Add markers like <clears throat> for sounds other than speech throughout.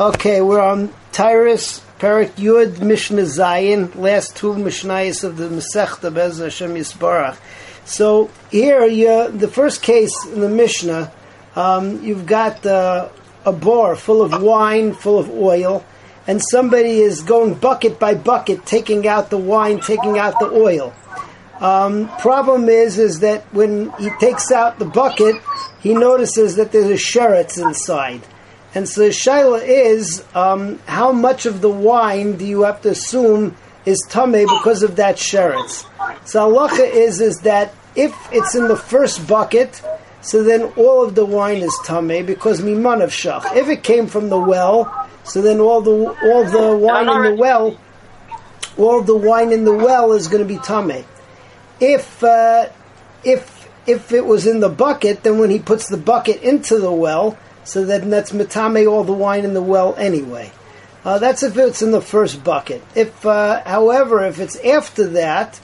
Okay, we're on Tyrus, Perik Yud, Mishnah Zayin, last two Mishnayos of the Masechta Bez Hashem Yisbarach. So here, you, the first case in the Mishnah, um, you've got uh, a bar full of wine, full of oil, and somebody is going bucket by bucket, taking out the wine, taking out the oil. Um, problem is, is that when he takes out the bucket, he notices that there's a sheretz inside. And so the shaila is, um, how much of the wine do you have to assume is tame because of that sheretz? So halacha is is that if it's in the first bucket, so then all of the wine is tame because miman of shach. If it came from the well, so then all the all the wine in the well, all the wine in the well is going to be tame. If uh, if if it was in the bucket, then when he puts the bucket into the well so then that's metame all the wine in the well anyway. Uh, that's if it's in the first bucket. If, uh, however, if it's after that,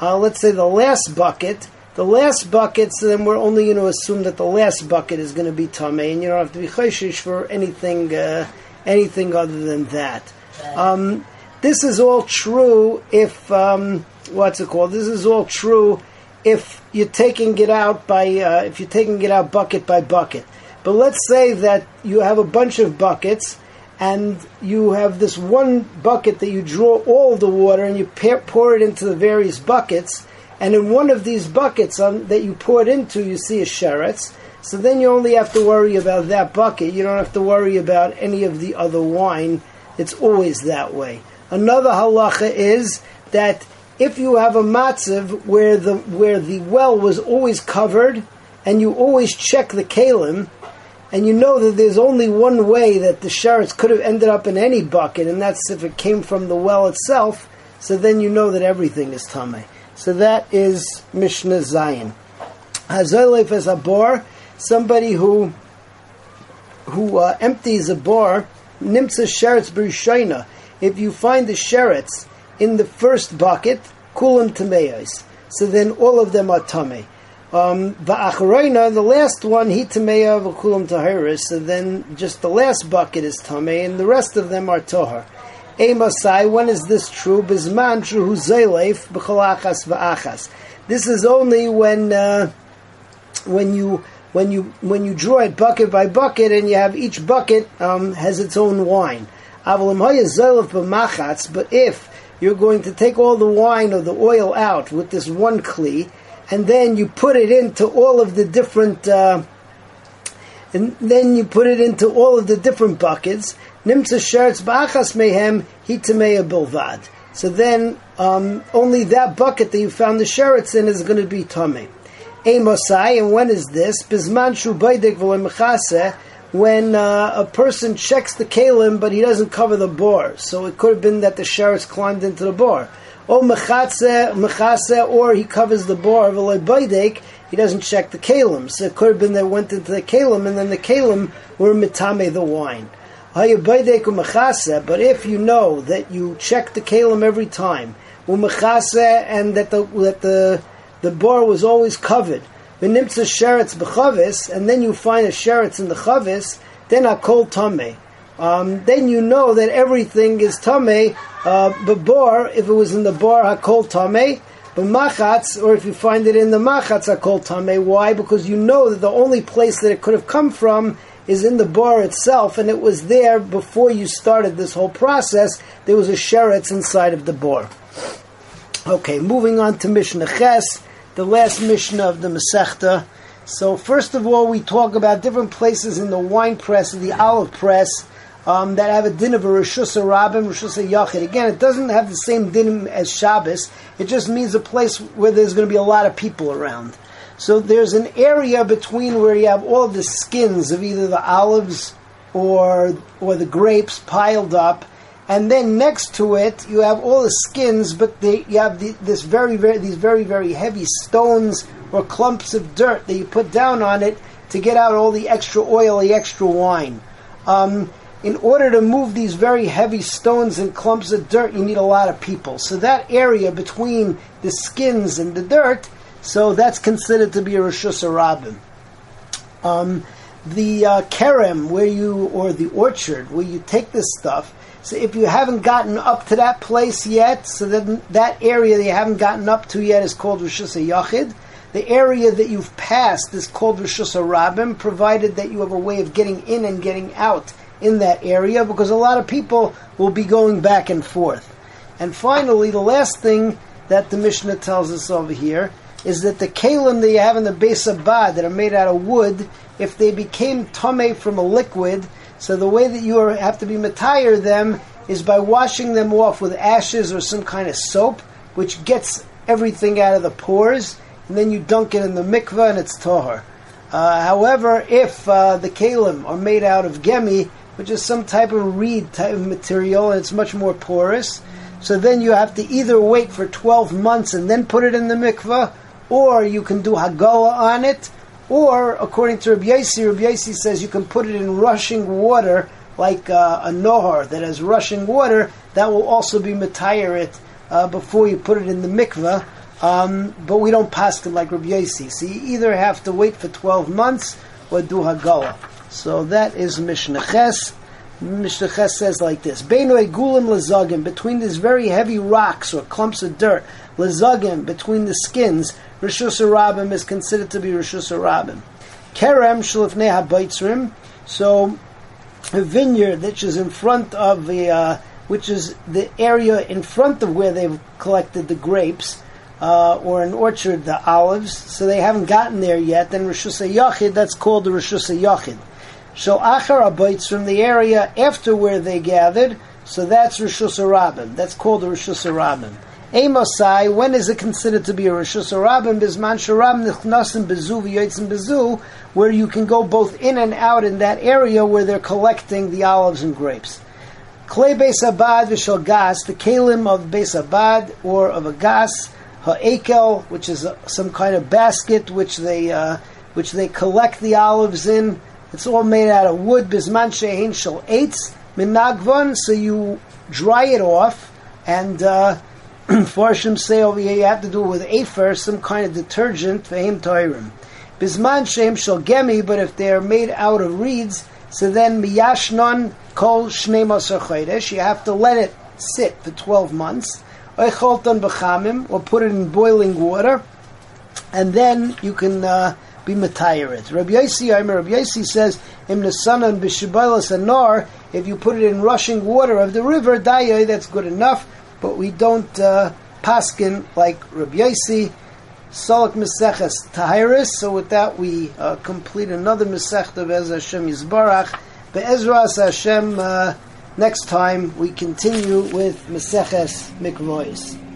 uh, let's say the last bucket, the last bucket, so then we're only going to assume that the last bucket is going to be tame, and you don't have to be chayshish for anything, uh, anything other than that. Um, this is all true if um, what's it called? This is all true if you're taking it out by uh, if you're taking it out bucket by bucket. But let's say that you have a bunch of buckets and you have this one bucket that you draw all the water and you pour it into the various buckets. And in one of these buckets um, that you pour it into, you see a sheretz. So then you only have to worry about that bucket. You don't have to worry about any of the other wine. It's always that way. Another halacha is that if you have a matzav where the where the well was always covered and you always check the kalim, and you know that there's only one way that the sheretz could have ended up in any bucket, and that's if it came from the well itself. So then you know that everything is tame. So that is Mishnah Zayin. Hazolef as a bar, somebody who who uh, empties a bar, nimtza sheretz b'rishaina. If you find the sheretz in the first bucket, kulam tameyos. So then all of them are tame. Um, the last one, he tameya v'kulam tahiris, so then just the last bucket is tame, and the rest of them are tohar. Emasai, when is this true? Bizman true zayleif b'cholachas v'achas. This is only when uh, when you when you when you draw it bucket by bucket, and you have each bucket um, has its own wine. But if you're going to take all the wine or the oil out with this one kli, and then you put it into all of the different, uh, and then you put it into all of the different buckets. Nimtza sheretz ba'achas mehem hitameya bilvad. So then, um, only that bucket that you found the sheretz in is going to be tame. Amosai, and when is this? Bizman shu baydek when uh, a person checks the kalim but he doesn't cover the bore. So it could have been that the sheretz climbed into the bore Oh, or mechatze, mechase, or he covers the bar, baydek, he doesn't check the kalim. So it could have been that went into the kalim, and then the kalim were mitame the wine. But if you know that you check the kalim every time, and that the that the the bar was always covered, and then you find a sheretz in the chavis, then hakol tame um, then you know that everything is tame. Uh, bor, if it was in the bar, hakol tame. But machatz, or if you find it in the machatz, hakol tame. Why? Because you know that the only place that it could have come from is in the bar itself, and it was there before you started this whole process. There was a sheretz inside of the bar. Okay, moving on to Mishnah Ches, the last Mishnah of the Masechta. So first of all, we talk about different places in the wine press, the olive press, um, that have a din of a Rishus Rabim, Rishus Yachid. Again, it doesn't have the same din as Shabbos. It just means a place where there's going to be a lot of people around. So there's an area between where you have all the skins of either the olives or or the grapes piled up, and then next to it you have all the skins, but they, you have the, this very very these very very heavy stones or clumps of dirt that you put down on it to get out all the extra oil, the extra wine. Um, in order to move these very heavy stones and clumps of dirt, you need a lot of people. So that area between the skins and the dirt, so that's considered to be a Rabim. Um, the uh, kerem where you or the orchard where you take this stuff. So if you haven't gotten up to that place yet, so then that area that you haven't gotten up to yet is called Rishus Yachid. The area that you've passed is called Rishus Rabim, provided that you have a way of getting in and getting out in that area, because a lot of people will be going back and forth. And finally, the last thing that the Mishnah tells us over here is that the kalim that you have in the Beis Abad that are made out of wood, if they became tame from a liquid, so the way that you are, have to be matire them is by washing them off with ashes or some kind of soap, which gets everything out of the pores, and then you dunk it in the mikveh and it's tahar. Uh, however, if uh, the kalim are made out of gemi, which is some type of reed type of material, and it's much more porous, so then you have to either wait for 12 months and then put it in the mikveh, or you can do hagala on it, or according to Rabbi Yossi, Rabbi Yossi says you can put it in rushing water, like uh, a nohar that has rushing water, that will also be matayirit uh, before you put it in the mikveh. Um, but we don't paskin like Rabbi Yossi. So you either have to wait for 12 months or do hagala. So that is Mishnah Ches. Mishnah Ches says like this: Beinu egulim lezagim between these very heavy rocks or clumps of dirt, lezagim between the skins. Rishus Rabim is considered to be Rishus Rabim. Kerem shlifnei habaytzrim. So a vineyard which is in front of the, uh, which is the area in front of where they've collected the grapes. Uh, or an orchard, the olives, so they haven't gotten there yet. Then Rishus Yachid, that's called the Rishus Yachid. So Achar Abites from the area after where they gathered, so that's Rishus. That's called a Rishus. Amosai, when is it considered to be a Rishus Rabim? Bisman Sharab Nichnasim Bezu Bezu, where you can go both in and out in that area where they're collecting the olives and grapes. Klei Beis Abad V'shal Gas, the kalim of Beis Abad or of a gas, Ha'ekel, which is some kind of basket which they uh, which they collect the olives in. It's all made out of wood. Bisman shehin shel eitz minagvon. So you dry it off, and uh, <clears throat> say over here you have to do it with afer, some kind of detergent for him toirim. Bisman shem shel gemi, but if they're made out of reeds, so then miyashnon kol shnei masar You have to let it sit for twelve months. Oicholton b'chamim, or put it in boiling water, and then you can. Uh, be matayirit. Rabbi Yossi, I Rabbi Yossi says, Im nesanan b'shibalas anar, if you put it in rushing water of the river, dayay, that's good enough, but we don't uh, paskin like Rabbi Yossi. Salak Meseches Tahiris. So with that, we uh, complete another Mesech of Ezra Hashem Yisbarach. Be'ezras Hashem, uh, next time we continue with Meseches Mikvois.